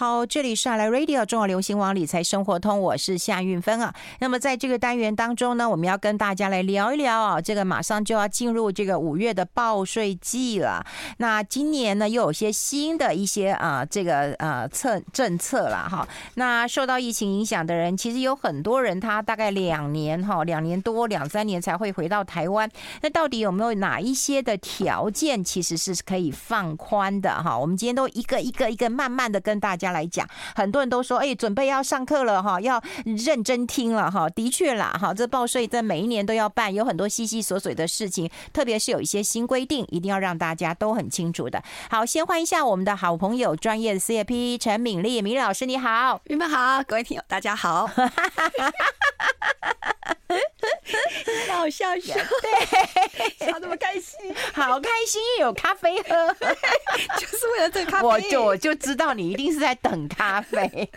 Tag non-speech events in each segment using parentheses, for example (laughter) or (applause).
好，这里是阿来 Radio 中广流行网理财生活通，我是夏韵芬啊。那么在这个单元当中呢，我们要跟大家来聊一聊啊，这个马上就要进入这个五月的报税季了。那今年呢，又有些新的一些啊，这个呃策政策了哈。那受到疫情影响的人，其实有很多人，他大概两年哈，两年多两三年才会回到台湾。那到底有没有哪一些的条件，其实是可以放宽的哈？我们今天都一个一个一个慢慢的跟大家来讲。很多人都说，哎，准备要上课了哈，要认真听了哈。的确啦，哈，这报税在每一年都要办，有很多细细琐琐的事情，特别是有一些新规定，一定要让大家都很清楚的。好，先欢迎一下我们的好朋友，专业的 CFP 陈敏丽，敏俐老师你好，你们好，(laughs) 各位听友大家好。(laughs) (laughs) 好笑笑，对，(laughs) 笑那么开心，(laughs) 好开心，有咖啡喝，就是为了这咖啡。我就我就知道你一定是在等咖啡，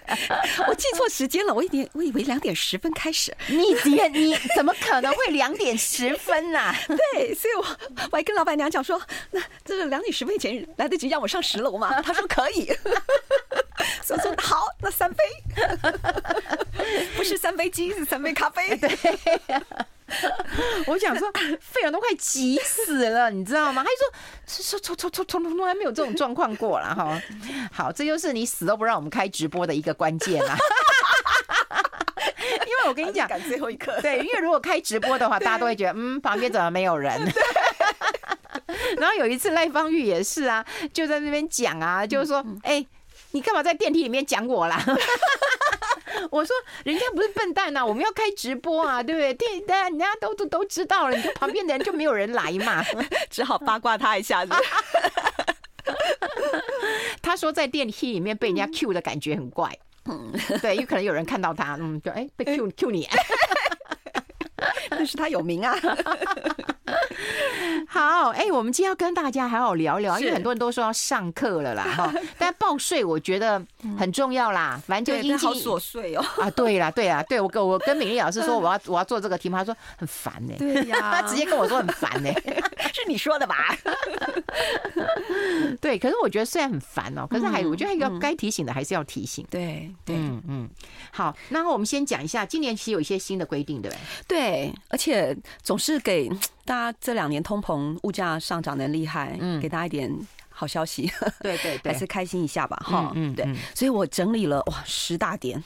我记错时间了，我一点我以为两点十分开始，你点你怎么可能会两点十分呢？对，所以我我还跟老板娘讲说，那这个两点十分以前来得及让我上十楼吗？他说可以，所以说好，那三杯，不是三杯鸡，是三杯咖啡，(laughs) 对。(laughs) 我想说，费勇都快急死了，你知道吗？他就说，说，从从从从从来没有这种状况过了哈。好，这就是你死都不让我们开直播的一个关键啦。因为我跟你讲，赶最后一刻。对，因为如果开直播的话，大家都会觉得，嗯，旁边怎么没有人？(laughs) 然后有一次赖芳玉也是啊，就在那边讲啊，就是说，哎，你干嘛在电梯里面讲我啦？(laughs) 我说，人家不是笨蛋呐、啊，我们要开直播啊，对不对？电大家人家都都都知道了，你就旁边的人就没有人来嘛，(laughs) 只好八卦他一下子。(laughs) 他说在电梯里面被人家 Q 的感觉很怪，嗯，对，有可能有人看到他，嗯，就哎被 Q Q 你，(laughs) 但是他有名啊。(laughs) 好，哎、欸，我们今天要跟大家好好聊聊，因为很多人都说要上课了啦，哈。(laughs) 但报税我觉得很重要啦，反正就应好琐碎哦。啊，对啦，对啦，对我跟我跟敏丽老师说我要我要做这个题目，他说很烦呢、欸。对呀，他直接跟我说很烦呢、欸，是你说的吧？对，可是我觉得虽然很烦哦、喔，可是还有我觉得还要该提醒的还是要提醒。对对嗯嗯。好，那我们先讲一下，今年其实有一些新的规定，对不对？对，而且总是给。大家这两年通膨物价上涨的厉害，嗯，给大家一点好消息，对 (laughs) 对对，还是开心一下吧，哈，嗯，对，所以我整理了哇十大点。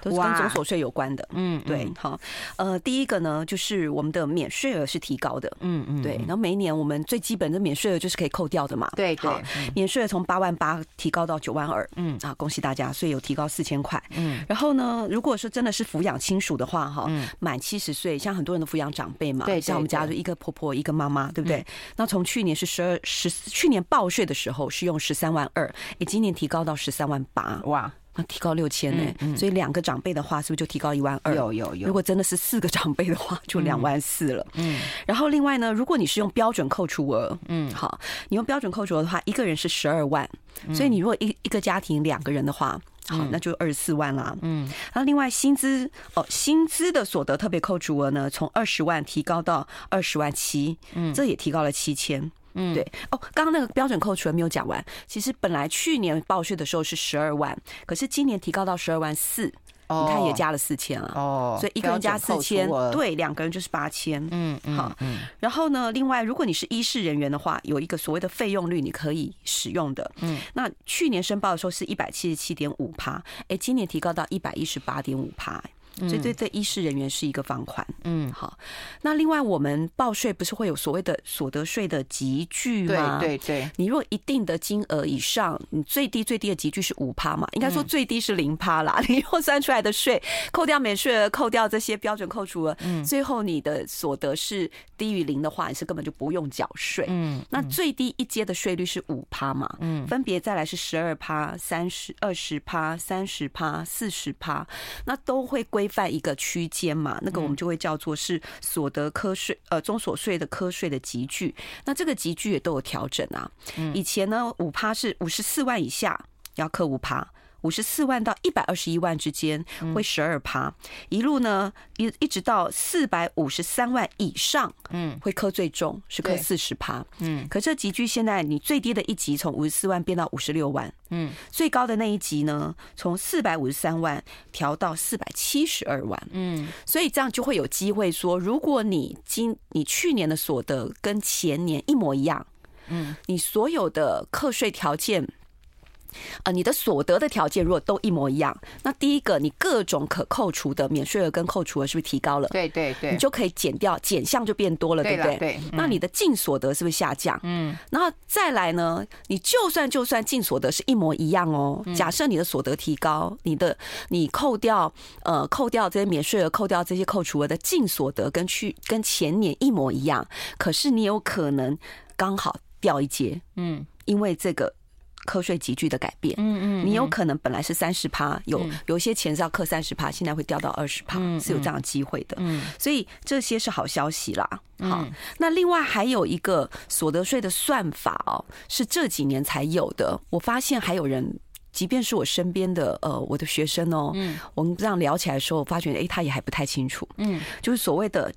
都是跟总所税有关的，嗯，对，好，呃，第一个呢，就是我们的免税额是提高的，嗯嗯，对，然后每一年我们最基本的免税额就是可以扣掉的嘛，对对，免税额从八万八提高到九万二，嗯。啊，恭喜大家，所以有提高四千块，嗯，然后呢，如果说真的是抚养亲属的话，哈，满七十岁，像很多人的抚养长辈嘛，对，像我们家就一个婆婆一个妈妈，对不对？那从去年是十二十，去年报税的时候是用十三万二，哎，今年提高到十三万八，哇。那提高六千呢，所以两个长辈的话，是不是就提高一万二？有有有。如果真的是四个长辈的话，就两万四了。嗯。然后另外呢，如果你是用标准扣除额，嗯，好，你用标准扣除额的话，一个人是十二万，所以你如果一一个家庭两个人的话，好，那就二十四万啦。嗯。然后另外薪资哦，薪资的所得特别扣除额呢，从二十万提高到二十万七，嗯，这也提高了七千。嗯，对哦，刚刚那个标准扣除还没有讲完。其实本来去年报税的时候是十二万，可是今年提高到十二万四，哦，你看也加了四千了。哦，所以一个人加四千，对，两个人就是八千。嗯嗯，好。然后呢，另外如果你是医事人员的话，有一个所谓的费用率你可以使用的。嗯，那去年申报的时候是一百七十七点五趴，哎，今年提高到一百一十八点五趴。所以对对，医师人员是一个放宽。嗯，好。那另外，我们报税不是会有所谓的所得税的集聚吗？对对对。你若一定的金额以上，你最低最低的集聚是五趴嘛？应该说最低是零趴啦。(laughs) 你又算出来的税，扣掉免税额，扣掉这些标准扣除额，嗯，最后你的所得是低于零的话，你是根本就不用缴税。嗯。那最低一阶的税率是五趴嘛？嗯。分别再来是十二趴、三十、二十趴、三十趴、四十趴，那都会归。犯一个区间嘛，那个我们就会叫做是所得科税，呃，中所税的科税的集聚。那这个集聚也都有调整啊。以前呢，五趴是五十四万以下要课五趴，五十四万到一百二十一万之间会十二趴，一路呢一一直到四百五十三万以上，嗯，会课最重，是课四十趴，嗯。可这集距现在你最低的一级从五十四万变到五十六万，嗯，最高的那一级呢，从四百五十三万调到四百七十二万，嗯。所以这样就会有机会说，如果你今你去年的所得跟前年一模一样，嗯，你所有的课税条件。呃，你的所得的条件如果都一模一样，那第一个，你各种可扣除的免税额跟扣除额是不是提高了？对对对，你就可以减掉，减项就变多了，对不对？对。那你的净所得是不是下降？嗯。然后再来呢，你就算就算净所得是一模一样哦，假设你的所得提高，你的你扣掉呃扣掉这些免税额，扣掉这些扣除额的净所得跟去跟前年一模一样，可是你有可能刚好掉一阶，嗯，因为这个。课税急剧的改变，嗯嗯，你有可能本来是三十趴，有有一些钱是要课三十趴，现在会掉到二十趴，是有这样的机会的，嗯，所以这些是好消息啦。好，那另外还有一个所得税的算法哦，是这几年才有的。我发现还有人，即便是我身边的呃我的学生哦，嗯，我们这样聊起来的时候，我发觉哎，他也还不太清楚，嗯，就是所谓的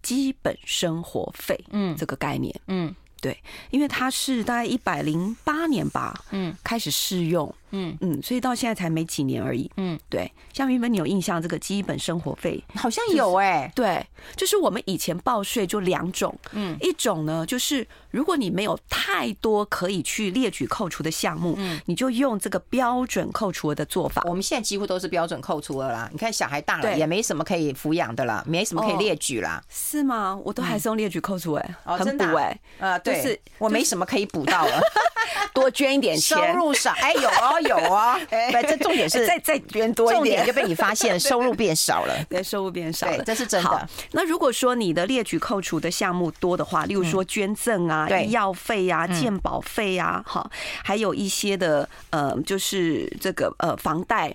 基本生活费，嗯，这个概念，嗯。对，因为它是大概一百零八年吧，嗯，开始试用。嗯。嗯，所以到现在才没几年而已。嗯，对，像原本你有印象，这个基本生活费？好像有哎，对，就是我们以前报税就两种，嗯，一种呢就是如果你没有太多可以去列举扣除的项目，嗯，你就用这个标准扣除的做法。我们现在几乎都是标准扣除了啦。你看小孩大了，也没什么可以抚养的了，没什么可以列举啦。是吗？我都还是用列举扣除哎，很补哎，呃，对，是我没什么可以补到了，(laughs) 多捐一点钱，收入少。哎，有哦。有啊，(laughs) 哎，这重点是再再捐多一点，重点就被你发现 (laughs) 收入变少了，对，收入变少了，这是真的。那如果说你的列举扣除的项目多的话，例如说捐赠啊、医药费啊、健保费啊，好，还有一些的呃，就是这个呃房贷。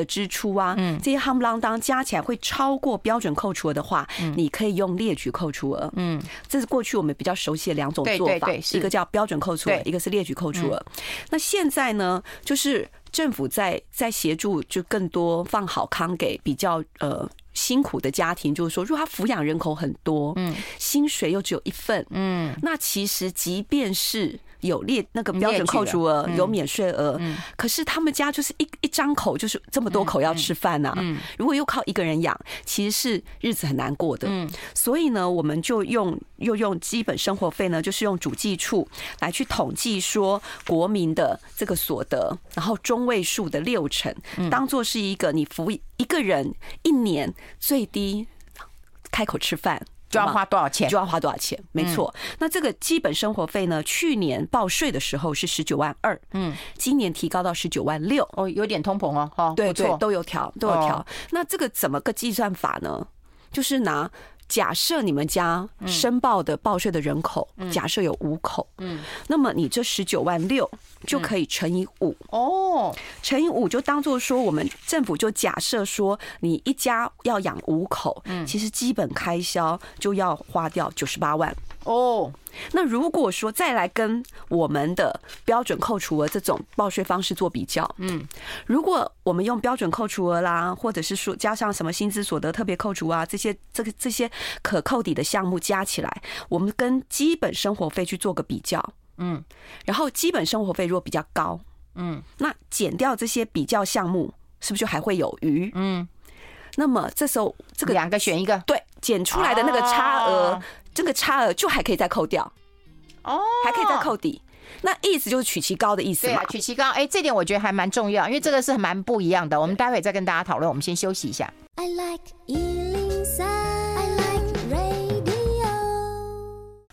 的支出啊，这些夯不啷当加起来会超过标准扣除额的话，你可以用列举扣除额。嗯，这是过去我们比较熟悉的两种做法，一个叫标准扣除额，一个是列举扣除额。那现在呢，就是政府在在协助，就更多放好康给比较呃辛苦的家庭，就是说，如果他抚养人口很多，嗯，薪水又只有一份，嗯，那其实即便是。有列那个标准扣除额，有免税额，可是他们家就是一一张口就是这么多口要吃饭呐。如果又靠一个人养，其实是日子很难过的。嗯所以呢，我们就用又用基本生活费呢，就是用主计处来去统计说国民的这个所得，然后中位数的六成，当做是一个你扶一个人一年最低开口吃饭。就要花多少钱？就要花多少钱？没错。那这个基本生活费呢？去年报税的时候是十九万二，嗯，今年提高到十九万六，哦，有点通膨哦，哈，对对，都有调，都有调。那这个怎么个计算法呢？就是拿。假设你们家申报的报税的人口，假设有五口，嗯，那么你这十九万六就可以乘以五。哦，乘以五就当做说，我们政府就假设说，你一家要养五口，嗯，其实基本开销就要花掉九十八万。哦，那如果说再来跟我们的标准扣除额这种报税方式做比较，嗯，如果我们用标准扣除额啦，或者是说加上什么薪资所得特别扣除啊，这些这个这些可扣抵的项目加起来，我们跟基本生活费去做个比较，嗯，然后基本生活费如果比较高，嗯，那减掉这些比较项目，是不是就还会有余？嗯，那么这时候这个两个选一个，对，减出来的那个差额。这个差额就还可以再扣掉，哦，还可以再扣抵，那意思就是取其高的意思嘛。对啊，取其高，哎，这点我觉得还蛮重要，因为这个是蛮不一样的。我们待会再跟大家讨论，我们先休息一下。I like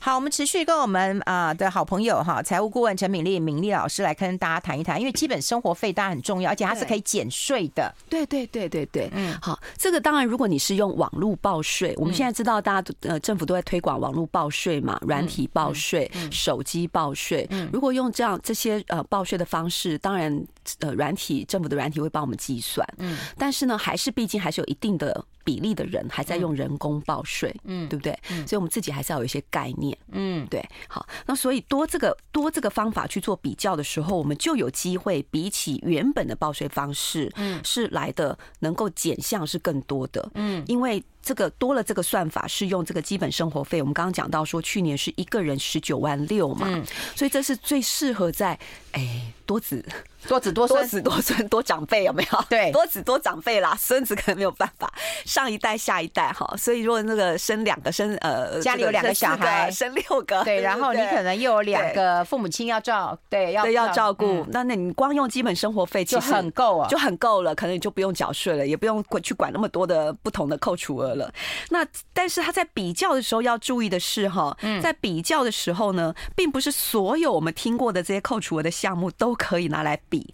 好，我们持续跟我们啊的好朋友哈，财务顾问陈敏丽敏丽老师来跟大家谈一谈，因为基本生活费当然很重要，而且它是可以减税的。对对对对对，嗯，好，这个当然如果你是用网络报税，我们现在知道大家呃政府都在推广网络报税嘛，软体报税、手机报税。如果用这样这些呃报税的方式，当然呃软体，政府的软体会帮我们计算。嗯，但是呢，还是毕竟还是有一定的比例的人还在用人工报税，嗯，对不对？嗯，所以我们自己还是要有一些概念。嗯，对。好，那所以多这个多这个方法去做比较的时候，我们就有机会比起原本的报税方式，嗯，是来的能够减项是更多的。嗯，因为。这个多了，这个算法是用这个基本生活费。我们刚刚讲到说，去年是一个人十九万六嘛，所以这是最适合在哎多子。多子多孙，多子多孙 (laughs) 多长辈有没有？对，多子多长辈啦，孙子可能没有办法，(laughs) 上一代下一代哈。所以如果那个生两个生呃，家里有两个小孩，生六个，对，然后你可能又有两个父母亲要照，对，要要照顾。那那你光用基本生活费其实就很够啊，就很够了，可能你就不用缴税了，也不用去管那么多的不同的扣除额了。那但是他在比较的时候要注意的是哈，在比较的时候呢，并不是所有我们听过的这些扣除额的项目都可以拿来比。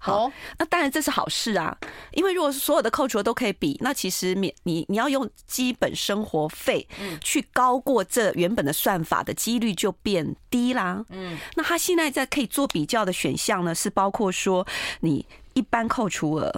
好，那当然这是好事啊，因为如果是所有的扣除额都可以比，那其实免你你要用基本生活费去高过这原本的算法的几率就变低啦。嗯，那他现在在可以做比较的选项呢，是包括说你一般扣除额，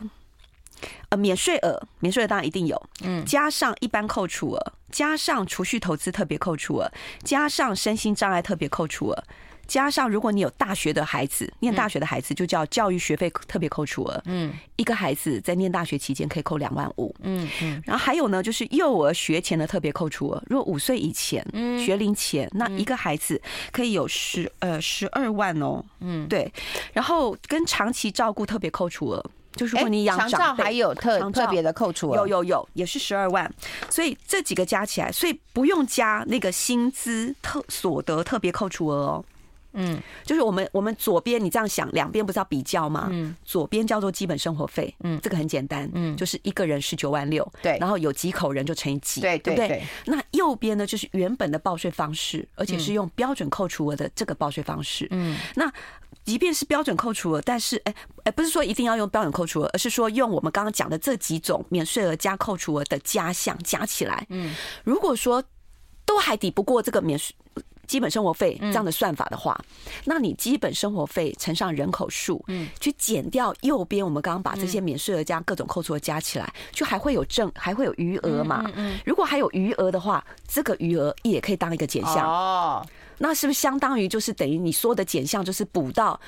呃，免税额，免税额当然一定有，嗯，加上一般扣除额，加上储蓄投资特别扣除额，加上身心障碍特别扣除额。加上，如果你有大学的孩子，念大学的孩子就叫教育学费特别扣除额。嗯，一个孩子在念大学期间可以扣两万五。嗯嗯，然后还有呢，就是幼儿学前的特别扣除额，如果五岁以前，嗯，学龄前，那一个孩子可以有十呃十二万哦。嗯，对。然后跟长期照顾特别扣除额，就是如果你养长照还有特特别的扣除，有有有，也是十二万。所以这几个加起来，所以不用加那个薪资特所得特别扣除额哦。嗯，就是我们我们左边你这样想，两边不是要比较吗？嗯，左边叫做基本生活费，嗯，这个很简单，嗯，就是一个人十九万六，对，然后有几口人就乘以几，对对对。那右边呢，就是原本的报税方式，而且是用标准扣除额的这个报税方式，嗯，那即便是标准扣除额，但是哎哎，不是说一定要用标准扣除额，而是说用我们刚刚讲的这几种免税额加扣除额的加项加起来，嗯，如果说都还抵不过这个免税。基本生活费这样的算法的话，那你基本生活费乘上人口数，嗯，去减掉右边我们刚刚把这些免税额加各种扣除额加起来，就还会有正，还会有余额嘛？嗯，如果还有余额的话，这个余额也可以当一个减项。哦。那是不是相当于就是等于你说的减项就是补到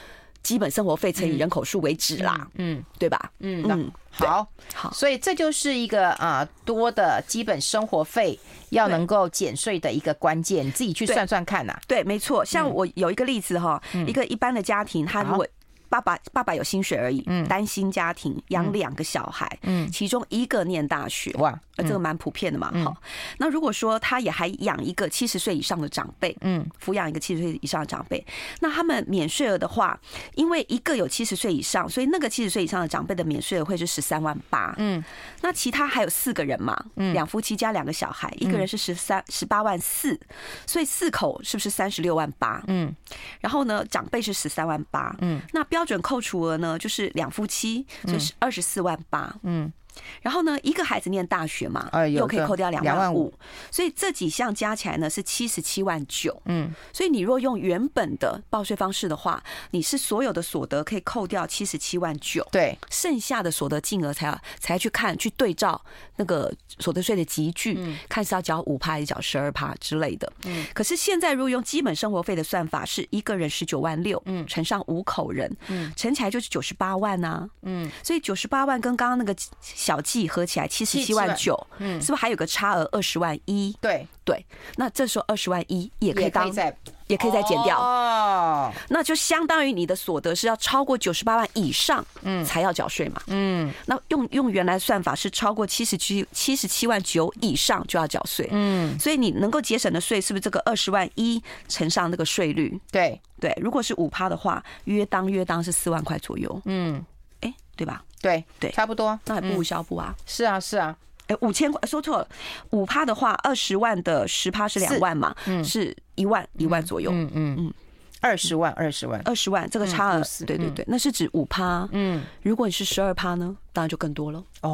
基本生活费乘以人口数为止啦？嗯，对吧？嗯嗯。好好，所以这就是一个啊多的基本生活费要能够减税的一个关键，你自己去算算看呐。对，没错。像我有一个例子哈，一个一般的家庭，他如果爸爸爸爸有薪水而已，嗯，单薪家庭养两个小孩，嗯，其中一个念大学，哇。呃，这个蛮普遍的嘛，好。那如果说他也还养一个七十岁以上的长辈，嗯，抚养一个七十岁以上的长辈，那他们免税额的话，因为一个有七十岁以上，所以那个七十岁以上的长辈的免税额会是十三万八，嗯。那其他还有四个人嘛，嗯，两夫妻加两个小孩，一个人是十三十八万四，所以四口是不是三十六万八？嗯。然后呢，长辈是十三万八，嗯。那标准扣除额呢，就是两夫妻就是二十四万八，嗯。然后呢，一个孩子念大学嘛，又可以扣掉两万五，所以这几项加起来呢是七十七万九。嗯，所以你若用原本的报税方式的话，你是所有的所得可以扣掉七十七万九，对，剩下的所得金额才要才去看去对照那个所得税的集距，看是要缴五趴还是缴十二趴之类的。嗯，可是现在如果用基本生活费的算法，是一个人十九万六，嗯，乘上五口人，嗯，乘起来就是九十八万呐，嗯，所以九十八万跟刚刚那个。小计合起来七十七万九，嗯，是不是还有个差额二十万一？对。对，那这时候二十万一也可以当，也可以再减掉。哦，那就相当于你的所得是要超过九十八万以上，嗯，才要缴税嘛，嗯，那用用原来算法是超过七十七七十七万九以上就要缴税，嗯，所以你能够节省的税是不是这个二十万一乘上那个税率？对。对，如果是五趴的话，约当约当是四万块左右，嗯，哎，对吧？对对，差不多，那还不如消补啊！是啊是啊，哎，五千块说错了，五趴的话，二十万的十趴是两万嘛，嗯，是一万一万左右，嗯嗯。嗯，二十万二十万。二十万，这个差额，对对对，那是指五趴，嗯，如果你是十二趴呢，当然就更多了。哦，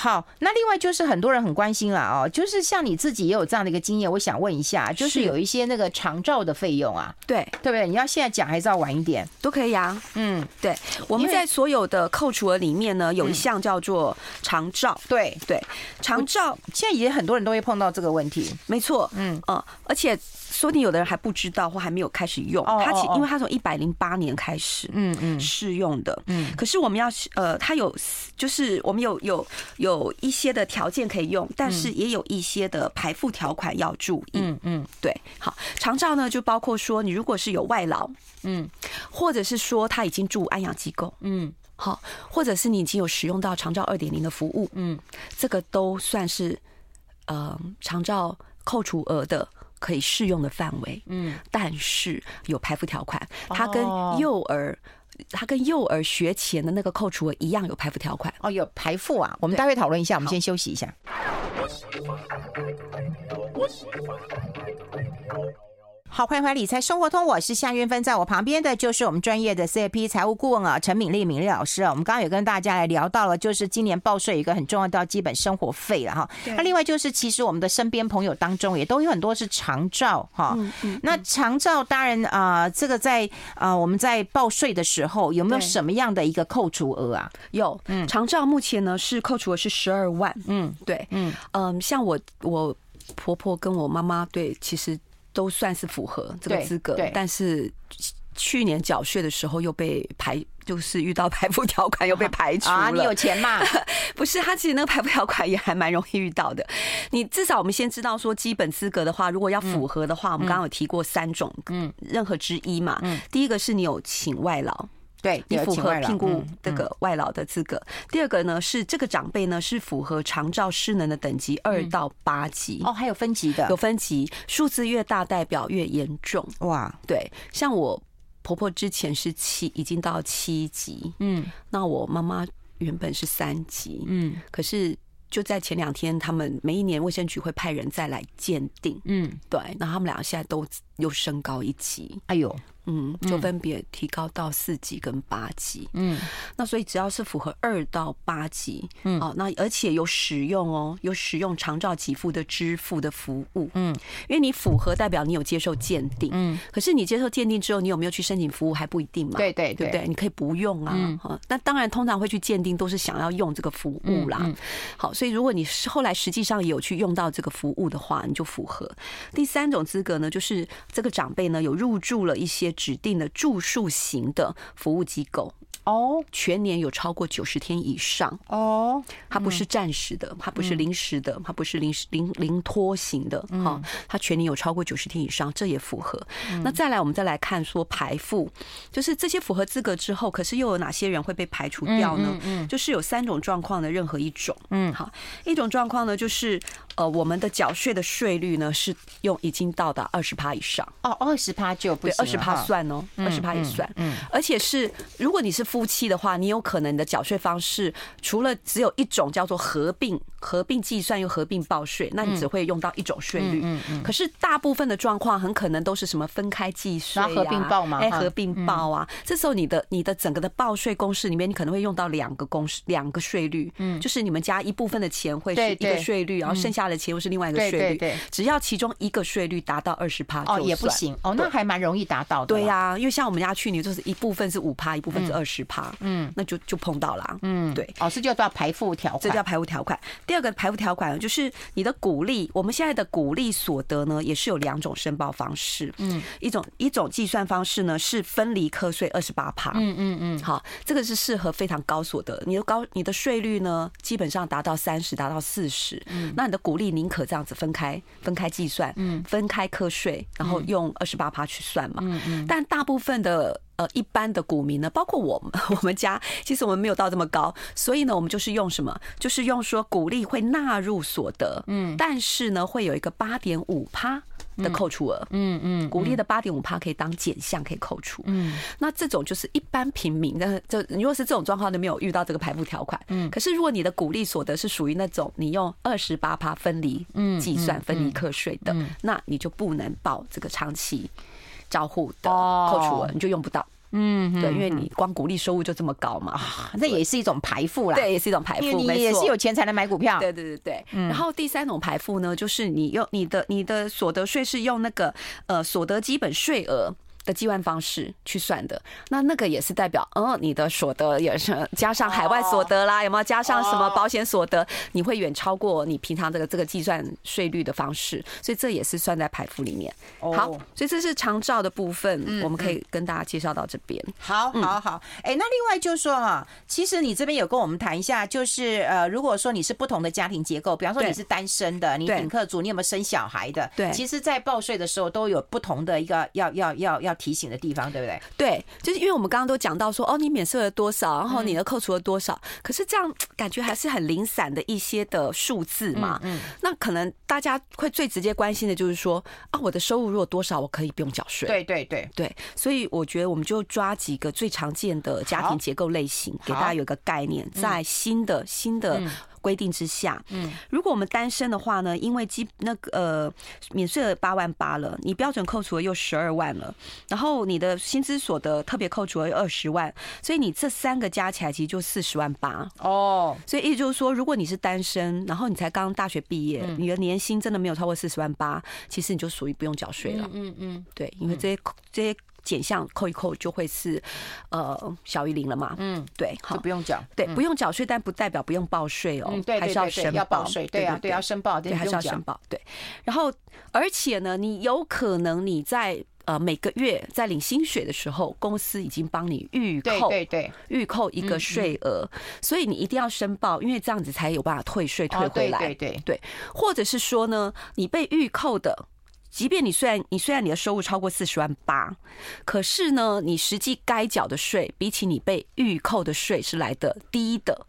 好，那另外就是很多人很关心了哦，就是像你自己也有这样的一个经验，我想问一下，就是有一些那个长照的费用啊，对对不对？你要现在讲还是要晚一点？都可以啊。嗯，对，我们在所有的扣除额里面呢，有一项叫做长照。对对，长照现在也很多人都会碰到这个问题，没错。嗯嗯，而且。说不定有的人还不知道或还没有开始用，它其因为它从一百零八年开始，嗯嗯，试用的，嗯，可是我们要呃，它有就是我们有有有一些的条件可以用，但是也有一些的排付条款要注意，嗯嗯，对，好，长照呢就包括说你如果是有外劳，嗯，或者是说他已经住安养机构，嗯，好，或者是你已经有使用到长照二点零的服务，嗯，这个都算是呃长照扣除额的。可以适用的范围，嗯，但是有排付条款，它跟幼儿，它跟幼儿学前的那个扣除额一样有排付条款。哦，有排付啊，我们待会讨论一下，我们先休息一下。好，欢迎回来理财生活通，我是夏云芬，在我旁边的就是我们专业的 CFP 财务顾问啊，陈敏丽敏丽老师啊。我们刚刚有跟大家来聊到了，就是今年报税一个很重要的基本生活费了哈。那另外就是，其实我们的身边朋友当中也都有很多是长照哈。那长照当然啊，这个在啊我们在报税的时候有没有什么样的一个扣除额啊？有，嗯，长照目前呢是扣除额是十二万。嗯，对，嗯嗯，像我我婆婆跟我妈妈对，其实。都算是符合这个资格，但是去年缴税的时候又被排，就是遇到排付条款又被排除了。(laughs) 啊，你有钱嘛？(laughs) 不是，他其实那个排付条款也还蛮容易遇到的。你至少我们先知道说基本资格的话，如果要符合的话，我们刚刚有提过三种，嗯，任何之一嘛。嗯，第一个是你有请外劳。对，你符合聘雇这个外劳的资格。第二个呢，是这个长辈呢是符合长照失能的等级二到八级。哦，还有分级的，有分级，数字越大代表越严重。哇，对，像我婆婆之前是七，已经到七级。嗯，那我妈妈原本是三级。嗯，可是就在前两天，他们每一年卫生局会派人再来鉴定。嗯，对，那他们两个现在都又升高一级。哎呦。嗯，就分别提高到四级跟八级。嗯，那所以只要是符合二到八级，嗯，哦，那而且有使用哦，有使用长照给付的支付的服务，嗯，因为你符合代表你有接受鉴定，嗯，可是你接受鉴定之后，你有没有去申请服务还不一定嘛？对对对，对，你可以不用啊，哈，那当然通常会去鉴定都是想要用这个服务啦。好，所以如果你是后来实际上也有去用到这个服务的话，你就符合。第三种资格呢，就是这个长辈呢有入住了一些。指定的住宿型的服务机构。哦，全年有超过九十天以上。哦，它不是暂时的，它不是临时的，它不是临时临临拖型的哈，它全年有超过九十天以上，这也符合。那再来，我们再来看说排付，就是这些符合资格之后，可是又有哪些人会被排除掉呢？嗯，就是有三种状况的任何一种。嗯，好，一种状况呢，就是呃，我们的缴税的税率呢是用已经到达二十趴以上。哦，二十趴就不对，二十趴。算哦，二十趴也算，嗯，而且是如果你是夫妻的话，你有可能你的缴税方式除了只有一种叫做合并合并计算又合并报税，那你只会用到一种税率，嗯嗯，可是大部分的状况很可能都是什么分开计税啊，合并报嘛，哎，合并报啊，这时候你的你的整个的报税公式里面，你可能会用到两个公式，两个税率，嗯，就是你们家一部分的钱会是一个税率，然后剩下的钱又是另外一个税率，对，只要其中一个税率达到二十趴哦，也不行。哦，那还蛮容易达到的。对呀，因为像我们家去年就是一部分是五趴，一部分是二十趴，嗯，那就就碰到了，嗯，对，哦，这叫做排付条款，这叫排付条款。第二个排付条款就是你的股利，我们现在的股利所得呢，也是有两种申报方式，嗯，一种一种计算方式呢是分离课税二十八趴，嗯嗯嗯，好，这个是适合非常高所得，你的高你的税率呢基本上达到三十，达到四十，嗯，那你的股利宁可这样子分开分开计算，嗯，分开课税，然后用二十八趴去算嘛，嗯嗯，但。大部分的呃一般的股民呢，包括我们，(laughs) 我们家其实我们没有到这么高，所以呢，我们就是用什么？就是用说股利会纳入所得，嗯，但是呢，会有一个八点五趴的扣除额，嗯嗯，股利的八点五趴可以当减项可以扣除，嗯，那这种就是一般平民，但是就如果是这种状况，都没有遇到这个排付条款，嗯，可是如果你的股利所得是属于那种你用二十八趴分离计算分离课税的，那你就不能报这个长期。照护的扣除额你就用不到嗯，对，因为你光股利收入就这么高嘛，啊，那也是一种排富啦，对，也是一种排富，你也是有钱才能买股票，对对对对。然后第三种排富呢，就是你用你的你的所得税是用那个呃所得基本税额。的计算方式去算的，那那个也是代表，嗯，你的所得也是加上海外所得啦，有没有加上什么保险所得？你会远超过你平常这个这个计算税率的方式，所以这也是算在排付里面。好，所以这是长照的部分，我们可以跟大家介绍到这边。好，好，好。哎，那另外就是说哈，其实你这边有跟我们谈一下，就是呃，如果说你是不同的家庭结构，比方说你是单身的，你顶客族，你有没有生小孩的？对，其实，在报税的时候都有不同的一个要要要要。要提醒的地方，对不对？对，就是因为我们刚刚都讲到说，哦，你免税了多少，然后你的扣除了多少，嗯、可是这样感觉还是很零散的一些的数字嘛。嗯，嗯，那可能大家会最直接关心的就是说，啊，我的收入如果多少，我可以不用缴税。对对对对，所以我觉得我们就抓几个最常见的家庭结构类型，给大家有一个概念，在新的新的。嗯规定之下，嗯，如果我们单身的话呢，因为基那个呃免税额八万八了，你标准扣除额又十二万了，然后你的薪资所得特别扣除额又二十万，所以你这三个加起来其实就四十万八哦。所以意思就是说，如果你是单身，然后你才刚大学毕业，你的年薪真的没有超过四十万八，其实你就属于不用缴税了。嗯嗯，对，因为这些这些。减项扣一扣就会是，呃，小于零了嘛。嗯，对，好，就不用缴。对，不用缴税，但不代表不用报税哦。对，还是要申报。对啊，对，要申报，对，还是要申报。对，然后而且呢，你有可能你在呃每个月在领薪水的时候，公司已经帮你预扣，对对，预扣一个税额，所以你一定要申报，因为这样子才有办法退税退回来。对对对，或者是说呢，你被预扣的。即便你虽然你虽然你的收入超过四十万八，可是呢，你实际该缴的税比起你被预扣的税是来的低的，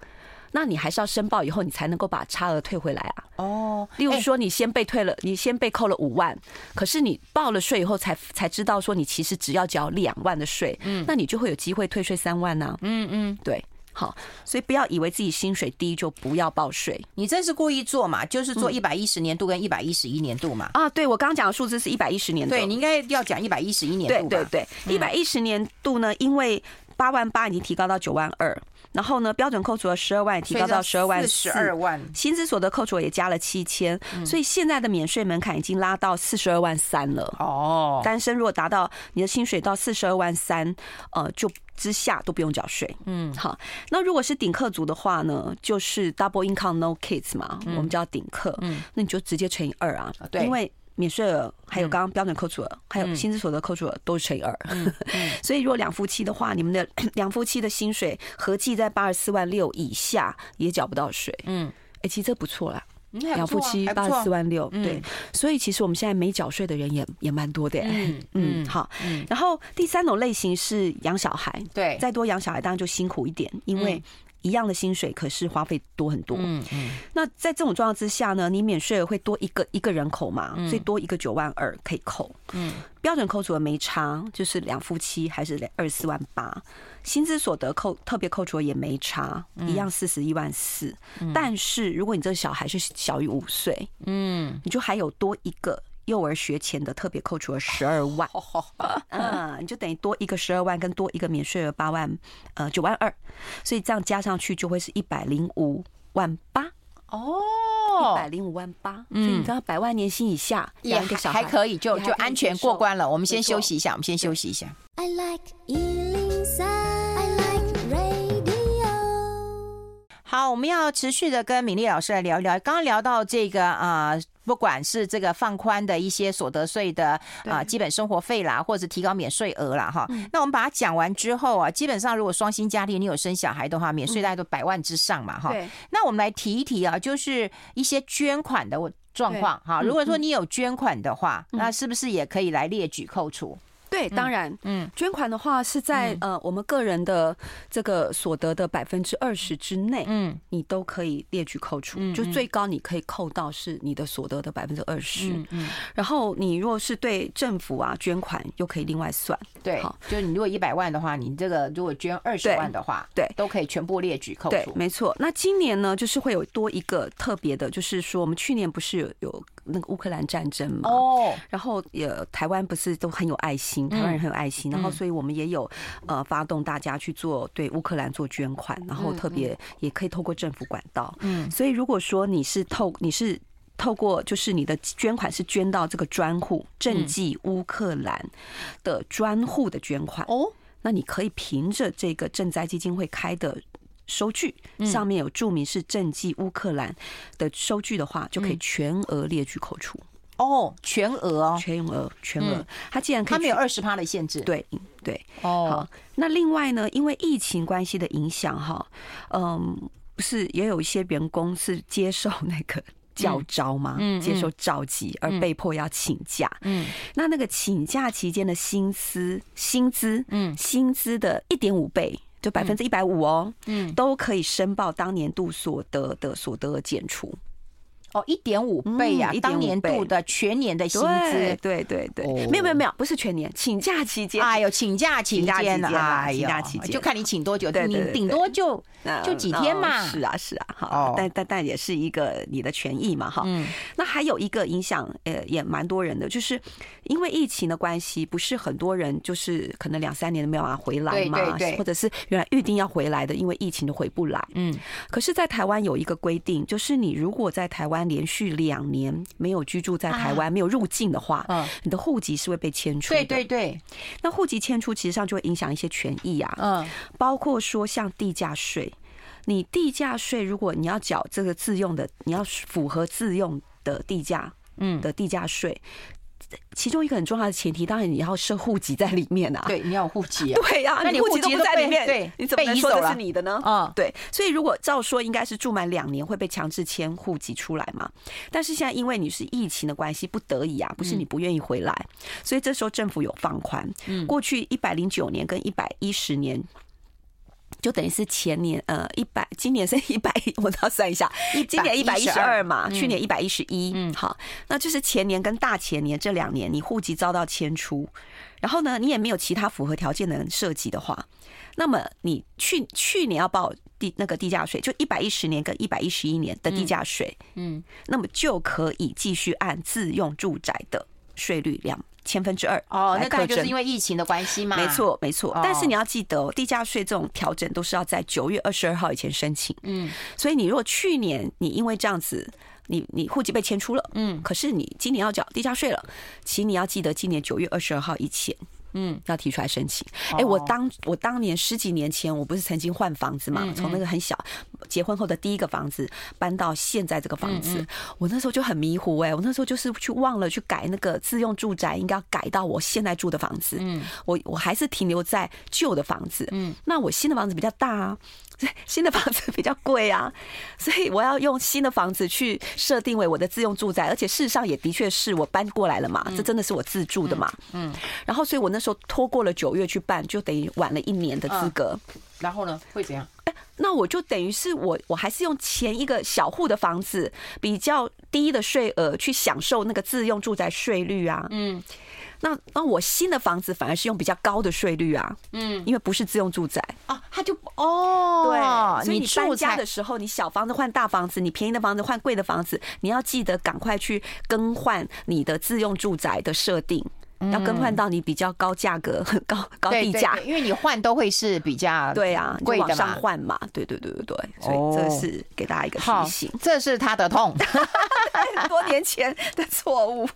那你还是要申报以后，你才能够把差额退回来啊。哦，例如说你先被退了，你先被扣了五万，可是你报了税以后才才知道说你其实只要缴两万的税，嗯，那你就会有机会退税三万呢。嗯嗯，对。好，所以不要以为自己薪水低就不要报税。你这是故意做嘛？就是做一百一十年度跟一百一十一年度嘛？啊，对，我刚刚讲的数字是一百一十年度。对，你应该要讲一百一十一年度。对对对，一百一十年度呢，因为八万八已经提高到九万二，然后呢，标准扣除了十二万也提高到十二万四，十二万，薪资所得扣除也加了七千，所以现在的免税门槛已经拉到四十二万三了。哦，单身如果达到你的薪水到四十二万三，呃，就。之下都不用缴税，嗯，好。那如果是顶客族的话呢，就是 double income no kids 嘛，我们叫顶客，嗯，那你就直接乘以二啊，对，因为免税额还有刚刚标准扣除额，还有薪资所得扣除额都是乘以二，(laughs) 所以如果两夫妻的话，你们的 (coughs) 两夫妻的薪水合计在八十四万六以下也缴不到税，嗯，哎，其实这不错啦。两夫妻八十四万六，对，所以其实我们现在没缴税的人也也蛮多的，嗯嗯，好，然后第三种类型是养小孩，对，再多养小孩当然就辛苦一点，因为一样的薪水，可是花费多很多，嗯嗯，那在这种状况之下呢，你免税额会多一个一个人口嘛，所以多一个九万二可以扣，嗯，标准扣除额没差，就是两夫妻还是二十四万八。薪资所得扣特别扣除也没差，一样四十一万四。但是如果你这个小孩是小于五岁，嗯，你就还有多一个幼儿学前的特别扣除了十二万，(laughs) 嗯，你就等于多一个十二万跟多一个免税额八万，呃，九万二，所以这样加上去就会是一百零五万八哦，一百零五万八。所以你知道百万年薪以下养一个小孩还可以，就就安全过关了。我们先休息一下，我们先休息一下。I like 好，我们要持续的跟敏俐老师来聊一聊。刚刚聊到这个啊、呃，不管是这个放宽的一些所得税的啊、呃、基本生活费啦，或者提高免税额啦。哈。那我们把它讲完之后啊，基本上如果双薪家庭你有生小孩的话，免税大概都百万之上嘛，哈。那我们来提一提啊，就是一些捐款的状况哈。如果说你有捐款的话，那是不是也可以来列举扣除？对，当然，嗯，捐款的话是在呃我们个人的这个所得的百分之二十之内，嗯，你都可以列举扣除，就最高你可以扣到是你的所得的百分之二十，嗯，然后你如果是对政府啊捐款，又可以另外算，对，好，就你如果一百万的话，你这个如果捐二十万的话，对，都可以全部列举扣除，对，没错。那今年呢，就是会有多一个特别的，就是说我们去年不是有有那个乌克兰战争嘛，哦，然后也台湾不是都很有爱心。心，台湾人很有爱心，然后所以我们也有呃发动大家去做对乌克兰做捐款，然后特别也可以透过政府管道。嗯，所以如果说你是透你是透过就是你的捐款是捐到这个专户赈济乌克兰的专户的捐款哦，那你可以凭着这个赈灾基金会开的收据，上面有注明是赈济乌克兰的收据的话，就可以全额列举扣除。哦，全额哦，全额全额。他既然他没有二十趴的限制。对对。哦，好。那另外呢，因为疫情关系的影响，哈，嗯，不是也有一些员工是接受那个教召吗？嗯，接受召集而被迫要请假。嗯，那那个请假期间的薪资，薪资，嗯，薪资的一点五倍，就百分之一百五哦，嗯，都可以申报当年度所得的所得减除。哦，一点五倍呀！当年度的全年的薪资，对对对，没有没有没有，不是全年，请假期间。哎呦，请假期间，哎呀，请假期间，就看你请多久，对对，顶多就就几天嘛。是啊是啊，好，但但但也是一个你的权益嘛，哈。嗯。那还有一个影响，呃，也蛮多人的，就是因为疫情的关系，不是很多人就是可能两三年都没有办法回来嘛，对对，或者是原来预定要回来的，因为疫情都回不来。嗯。可是，在台湾有一个规定，就是你如果在台湾。连续两年没有居住在台湾，没有入境的话，嗯，你的户籍是会被迁出的。对对对，那户籍迁出其实上就会影响一些权益啊，嗯，包括说像地价税，你地价税如果你要缴这个自用的，你要符合自用的地价，嗯，的地价税。其中一个很重要的前提，当然你要设户籍在里面啊。对，你要有户籍啊。(laughs) 对呀，那你户籍都不在里面，对，你怎么能说这是你的呢？嗯，对。所以如果照说，应该是住满两年会被强制迁户籍出来嘛。但是现在因为你是疫情的关系，不得已啊，不是你不愿意回来，所以这时候政府有放宽。嗯，过去一百零九年跟一百一十年。就等于是前年呃一百，今年是 (laughs) 一百，我都要算一下，今年一百一十二嘛，去年一百一十一，嗯，好，那就是前年跟大前年这两年，你户籍遭到迁出，然后呢，你也没有其他符合条件的人涉及的话，那么你去去年要报地那个地价税，就一百一十年跟一百一十一年的地价税，嗯，那么就可以继续按自用住宅的税率两。千分之二哦，那可就是因为疫情的关系嘛。没错，没错。但是你要记得哦，地价税这种调整都是要在九月二十二号以前申请。嗯，所以你如果去年你因为这样子，你你户籍被迁出了，嗯，可是你今年要缴地价税了，请你要记得今年九月二十二号以前。嗯，要提出来申请。哎，我当我当年十几年前，我不是曾经换房子嘛？从那个很小结婚后的第一个房子搬到现在这个房子，我那时候就很迷糊。哎，我那时候就是去忘了去改那个自用住宅，应该要改到我现在住的房子。嗯，我我还是停留在旧的房子。嗯，那我新的房子比较大啊。新的房子比较贵啊，所以我要用新的房子去设定为我的自用住宅，而且事实上也的确是我搬过来了嘛，这真的是我自住的嘛。嗯，然后所以我那时候拖过了九月去办，就等于晚了一年的资格。然后呢，会怎样？哎，那我就等于是我我还是用前一个小户的房子比较低的税额去享受那个自用住宅税率啊。嗯。那那我新的房子反而是用比较高的税率啊，嗯，因为不是自用住宅啊，他就哦，对，所以你搬家的时候，你小房子换大房子，你便宜的房子换贵的房子，你要记得赶快去更换你的自用住宅的设定。要更换到你比较高价格、很 (laughs) 高高地价，因为你换都会是比较 (laughs) 对啊，贵的嘛，换嘛，对对对对对，所以这是给大家一个提醒，这是他的痛，很 (laughs) 多年前的错误，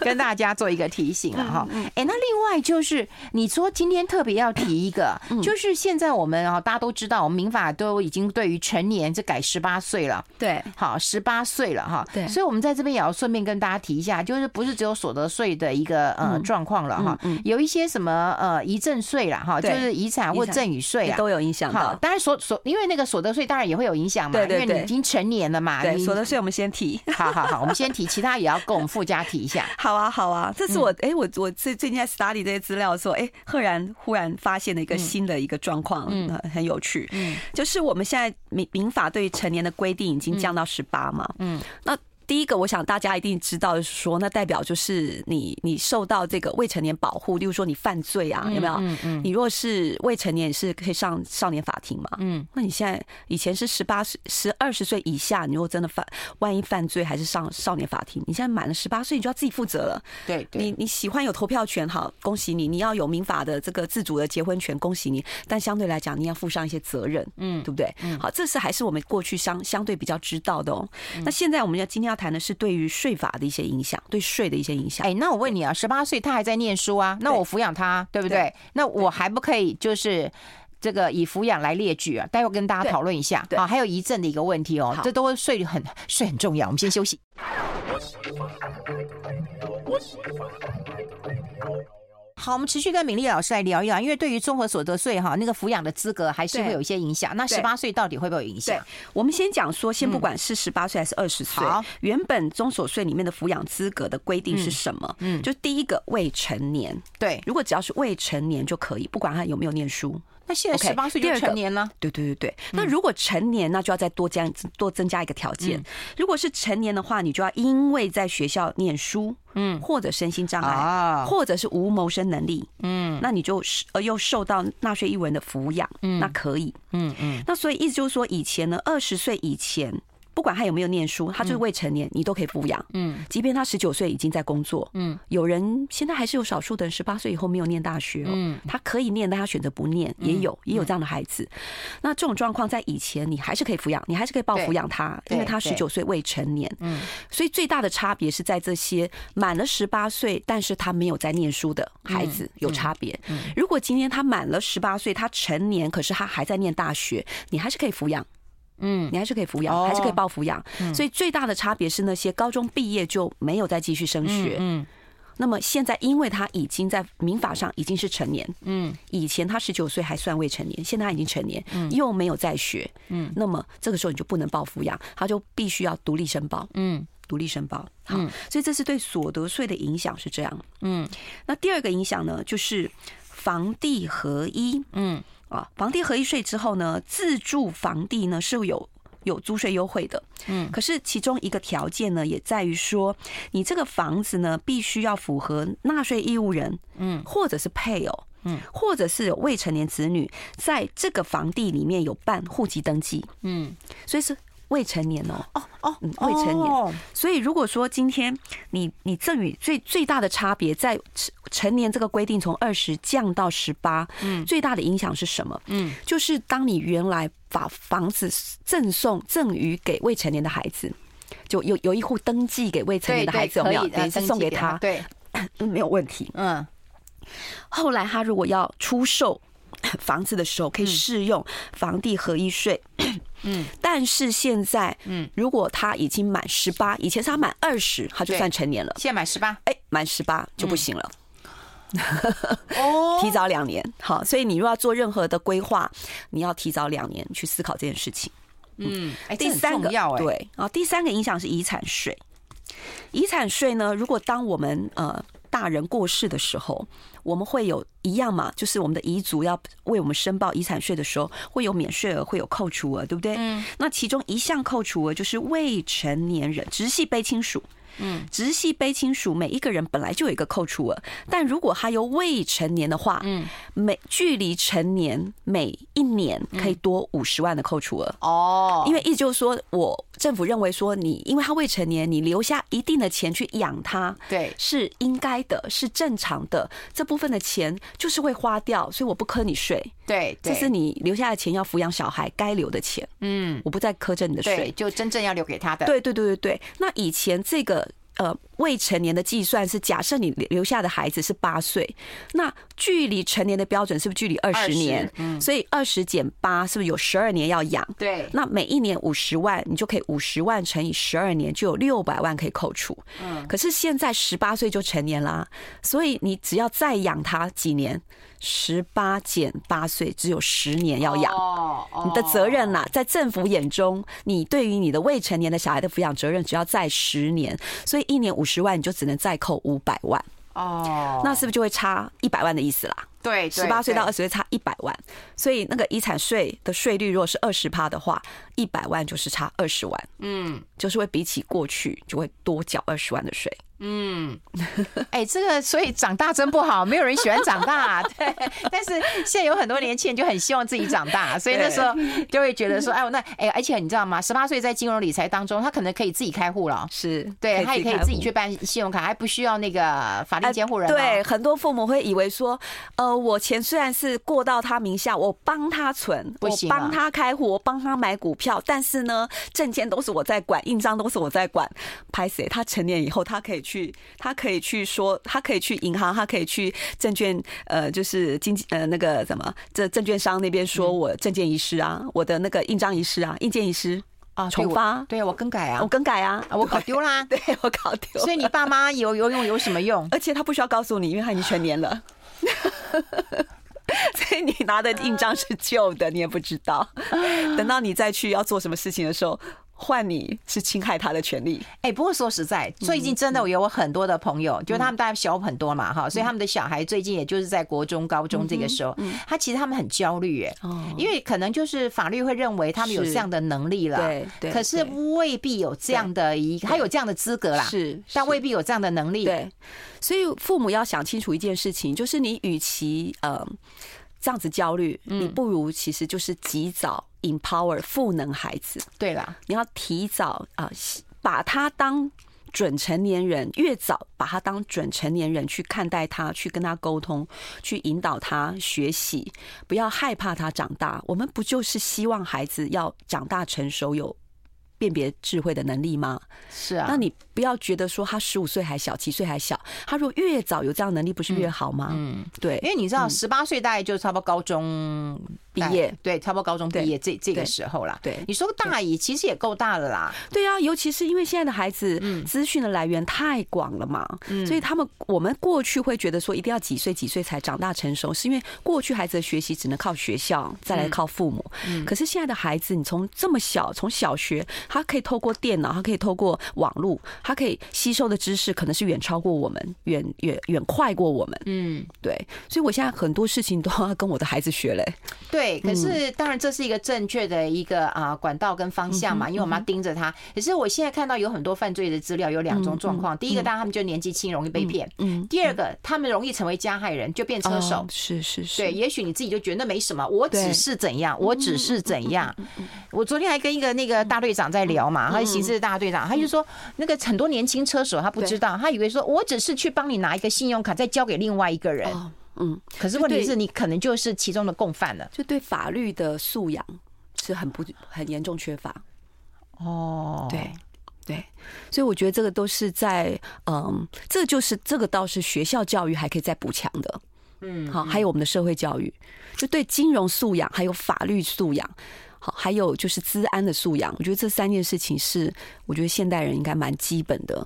跟大家做一个提醒了哈。哎，那另外就是你说今天特别要提一个，就是现在我们啊，大家都知道，我们民法都已经对于成年这改十八岁了，对，好，十八岁了哈，对，所以我们在这边也要顺便跟大家提一下，就是不是只有所得税的一个。的呃状况了哈，有一些什么呃遗赠税啦哈，就是遗产或赠与税啊都有影响。好，当然所所因为那个所得税当然也会有影响嘛，因为你已经成年了嘛。对，所得税我们先提。(laughs) 好好好，我们先提，其他也要跟我们附加提一下。(laughs) 好啊好啊，这是我哎我我最最近在 study 这些资料的时候，哎赫然忽然发现了一个新的一个状况，嗯，很有趣。嗯，就是我们现在民民法对成年的规定已经降到十八嘛，嗯，那。第一个，我想大家一定知道说，那代表就是你你受到这个未成年保护，例如说你犯罪啊，有没有？嗯嗯。你若是未成年，是可以上少年法庭嘛？嗯。那你现在以前是十八岁、十二十岁以下，你如果真的犯，万一犯罪还是上少年法庭，你现在满了十八岁，你就要自己负责了。对。你你喜欢有投票权，好，恭喜你。你要有民法的这个自主的结婚权，恭喜你。但相对来讲，你要负上一些责任，嗯，对不对？嗯。好，这是还是我们过去相相对比较知道的哦。那现在我们要今天要谈的是对于税法的一些影响，对税的一些影响。哎，那我问你啊，十八岁他还在念书啊，那我抚养他，对不对？对，那我还不可以就是这个以抚养来列举啊？待会跟大家讨论一下啊。还有遗赠的一个问题哦，这都税很税很重要。我们先休息。好，我们持续跟敏丽老师来聊一聊，因为对于综合所得税哈，那个抚养的资格还是会有一些影响。那十八岁到底会不会有影响？我们先讲说，先不管是十八岁还是二十岁，原本综所税里面的抚养资格的规定是什么？嗯，就第一个未成年，对，如果只要是未成年就可以，不管他有没有念书。那现在十八岁就成年了，对对对对。那如果成年，那就要再多加多增加一个条件。如果是成年的话，你就要因为在学校念书。嗯，或者身心障碍，或者是无谋生能力，嗯，那你就是呃又受到纳税义务人的抚养，嗯，那可以，嗯嗯，那所以意思就是说，以前呢，二十岁以前。不管他有没有念书，他就是未成年，你都可以抚养。嗯，即便他十九岁已经在工作，嗯，有人现在还是有少数的人十八岁以后没有念大学，嗯，他可以念，但他选择不念，也有也有这样的孩子。那这种状况在以前你还是可以抚养，你还是可以报抚养他，因为他十九岁未成年。嗯，所以最大的差别是在这些满了十八岁，但是他没有在念书的孩子有差别。如果今天他满了十八岁，他成年，可是他还在念大学，你还是可以抚养。嗯，你还是可以抚养，还是可以报抚养。所以最大的差别是那些高中毕业就没有再继续升学。嗯，那么现在因为他已经在民法上已经是成年，嗯，以前他十九岁还算未成年，现在他已经成年，又没有再学，嗯，那么这个时候你就不能报抚养，他就必须要独立申报，嗯，独立申报。好，所以这是对所得税的影响是这样。嗯，那第二个影响呢，就是房地合一。嗯。啊，房地合一税之后呢，自住房地呢是有有租税优惠的，嗯，可是其中一个条件呢，也在于说，你这个房子呢，必须要符合纳税义务人，嗯，或者是配偶，嗯，或者是有未成年子女，在这个房地里面有办户籍登记，嗯，所以是。未成年哦，哦哦，未成年。所以如果说今天你你赠与最最大的差别在成年这个规定从二十降到十八，嗯，最大的影响是什么？嗯，就是当你原来把房子赠送赠与给未成年的孩子，就有有一户登记给未成年的孩子有没有？等于是送给他，对，(coughs) 没有问题。嗯，后来他如果要出售。房子的时候可以适用房地合一税，嗯，但是现在，嗯，如果他已经满十八，以前是他满二十，他就算成年了。现在满十八，哎，满十八就不行了。(laughs) 哦，提早两年，好，所以你如果要做任何的规划，你要提早两年去思考这件事情。嗯，哎，第三个要对啊，第三个影响是遗产税。遗产税呢，如果当我们呃。大人过世的时候，我们会有一样嘛，就是我们的遗嘱要为我们申报遗产税的时候，会有免税额，会有扣除额，对不对？嗯。那其中一项扣除额就是未成年人直系卑亲属。嗯，直系卑亲属每一个人本来就有一个扣除额，但如果他有未成年的话，嗯，每距离成年每一年可以多五十万的扣除额哦。因为意思就是说，我政府认为说你因为他未成年，你留下一定的钱去养他，对，是应该的，是正常的。这部分的钱就是会花掉，所以我不磕你税。对，这是你留下的钱要抚养小孩该留的钱。嗯，我不再苛征你的税，就真正要留给他的。对对对对对。那以前这个。呃，未成年的计算是假设你留下的孩子是八岁，那距离成年的标准是不是距离二十年？嗯，所以二十减八是不是有十二年要养？对，那每一年五十万，你就可以五十万乘以十二年，就有六百万可以扣除。嗯，可是现在十八岁就成年啦，所以你只要再养他几年。十八减八岁，只有十年要养。你的责任呐，在政府眼中，你对于你的未成年的小孩的抚养责任，只要在十年，所以一年五十万，你就只能再扣五百万。哦，那是不是就会差一百万的意思啦？对，十八岁到二十岁差一百万，所以那个遗产税的税率如果是二十趴的话，一百万就是差二十万，嗯，就是会比起过去就会多缴二十万的税。嗯，(laughs) 哎、欸，这个所以长大真不好，没有人喜欢长大，(laughs) 对。但是现在有很多年轻人就很希望自己长大，所以那时候就会觉得说，哎，那哎，而且你知道吗？十八岁在金融理财当中，他可能可以自己开户了，是对，他也可以自己去办信用卡，还不需要那个法定监护人。对，很多父母会以为说，呃，我钱虽然是过到他名下，我帮他存，我帮他开户，我帮他买股票，但是呢，证件都是我在管，印章都是我在管。拍谁，他成年以后，他可以去。他可以去说，他可以去银行，他可以去证券，呃，就是经济，呃，那个什么，这证券商那边说我证件遗失啊，我的那个印章遗失啊，印件遗失啊，重发，对啊，我更改啊，我更改啊，我搞丢啦，(laughs) 对我搞丢，所以你爸妈有有用有什么用？(laughs) 而且他不需要告诉你，因为他已经成年了，(laughs) 所以你拿的印章是旧的，你也不知道，等到你再去要做什么事情的时候。换你是侵害他的权利，哎，不过说实在，最近真的我有我很多的朋友，就他们大概小很多嘛，哈，所以他们的小孩最近也就是在国中、高中这个时候，他其实他们很焦虑，哎，因为可能就是法律会认为他们有这样的能力了，对，可是未必有这样的一，他有这样的资格啦，是，但未必有这样的能力，对，所以父母要想清楚一件事情，就是你与其呃这样子焦虑，你不如其实就是及早。empower 赋能孩子，对啦，你要提早啊，把他当准成年人，越早把他当准成年人去看待他，去跟他沟通，去引导他学习，不要害怕他长大。我们不就是希望孩子要长大成熟，有辨别智慧的能力吗？是啊，那你不要觉得说他十五岁还小，七岁还小，他如果越早有这样的能力，不是越好吗？嗯，对，因为你知道，十八岁大概就差不多高中。毕业对，差不多高中毕业这这个时候啦。对，你说大姨其实也够大了啦。对啊，尤其是因为现在的孩子，资讯的来源太广了嘛，所以他们我们过去会觉得说一定要几岁几岁才长大成熟，是因为过去孩子的学习只能靠学校，再来靠父母。可是现在的孩子，你从这么小，从小学，他可以透过电脑，他可以透过网络，他可以吸收的知识可能是远超过我们，远远远快过我们。嗯，对，所以我现在很多事情都要跟我的孩子学嘞。对。对，可是当然这是一个正确的一个啊管道跟方向嘛，因为我们要盯着他。可是我现在看到有很多犯罪的资料，有两种状况：第一个，当然他们就年纪轻，容易被骗；嗯，第二个，他们容易成为加害人，就变车手。是是是。对，也许你自己就觉得那没什么，我只是怎样，我只是怎样。我昨天还跟一个那个大队长在聊嘛，他是刑事大队长，他就说那个很多年轻车手他不知道，他以为说我只是去帮你拿一个信用卡，再交给另外一个人。嗯，可是问题是你可能就是其中的共犯了，就对法律的素养是很不很严重缺乏。哦，对对，所以我觉得这个都是在嗯，这就是这个倒是学校教育还可以再补强的。嗯，好，还有我们的社会教育，就对金融素养，还有法律素养，好，还有就是资安的素养，我觉得这三件事情是我觉得现代人应该蛮基本的，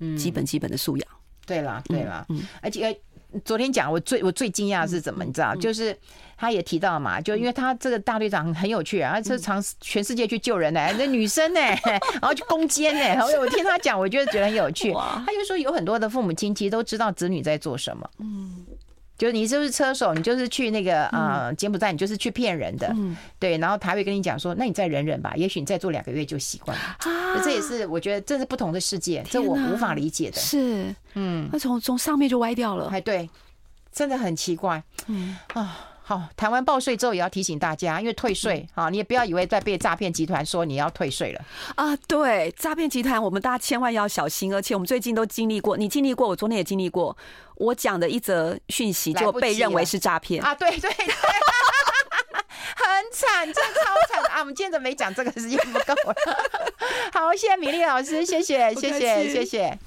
嗯，基本基本的素养。对啦，对啦，嗯，而且。昨天讲我最我最惊讶是怎么你知道？就是他也提到嘛，就因为他这个大队长很有趣啊，他是常全世界去救人呢，那女生呢，(laughs) 然后去攻坚呢。我听他讲，我觉得觉得很有趣。他就说有很多的父母亲其实都知道子女在做什么。嗯。就是你就是车手，你就是去那个呃柬埔寨，你就是去骗人的，对。然后他会跟你讲说，那你再忍忍吧，也许你再做两个月就习惯了。这也是我觉得这是不同的世界，这我无法理解的。是，嗯，那从从上面就歪掉了。哎，对，真的很奇怪。嗯啊。好，谈完报税之后，也要提醒大家，因为退税，啊，你也不要以为在被诈骗集团说你要退税了啊。对，诈骗集团，我们大家千万要小心，而且我们最近都经历过，你经历过，我昨天也经历过，我讲的一则讯息就被认为是诈骗啊。对对对，(laughs) 很惨，真的超惨啊！我们今天怎么没讲这个时间不够了？好，谢谢米粒老师，谢谢，谢谢，谢谢。